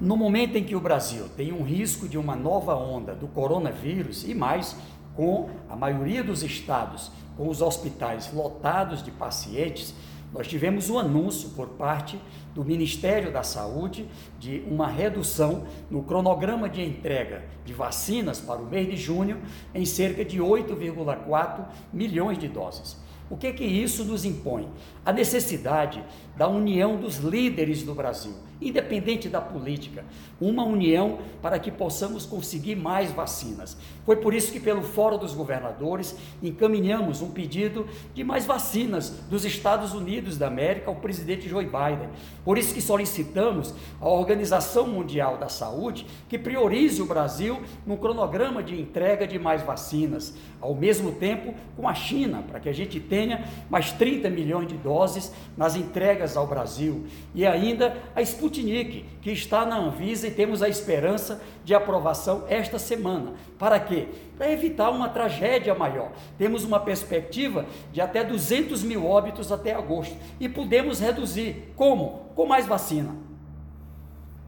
No momento em que o Brasil tem um risco de uma nova onda do coronavírus e mais, com a maioria dos estados com os hospitais lotados de pacientes, nós tivemos o um anúncio por parte do Ministério da Saúde de uma redução no cronograma de entrega de vacinas para o mês de junho em cerca de 8,4 milhões de doses. O que que isso nos impõe? A necessidade da união dos líderes do Brasil, independente da política, uma união para que possamos conseguir mais vacinas. Foi por isso que, pelo Fórum dos Governadores, encaminhamos um pedido de mais vacinas dos Estados Unidos da América ao presidente Joe Biden. Por isso que solicitamos à Organização Mundial da Saúde que priorize o Brasil no cronograma de entrega de mais vacinas, ao mesmo tempo com a China, para que a gente tenha mais 30 milhões de doses nas entregas ao Brasil. E ainda a Sputnik, que está na Anvisa e temos a esperança de aprovação esta semana. Para quê? Para evitar uma tragédia maior. Temos uma perspectiva de até 200 mil óbitos até agosto e podemos reduzir. Como? Com mais vacina.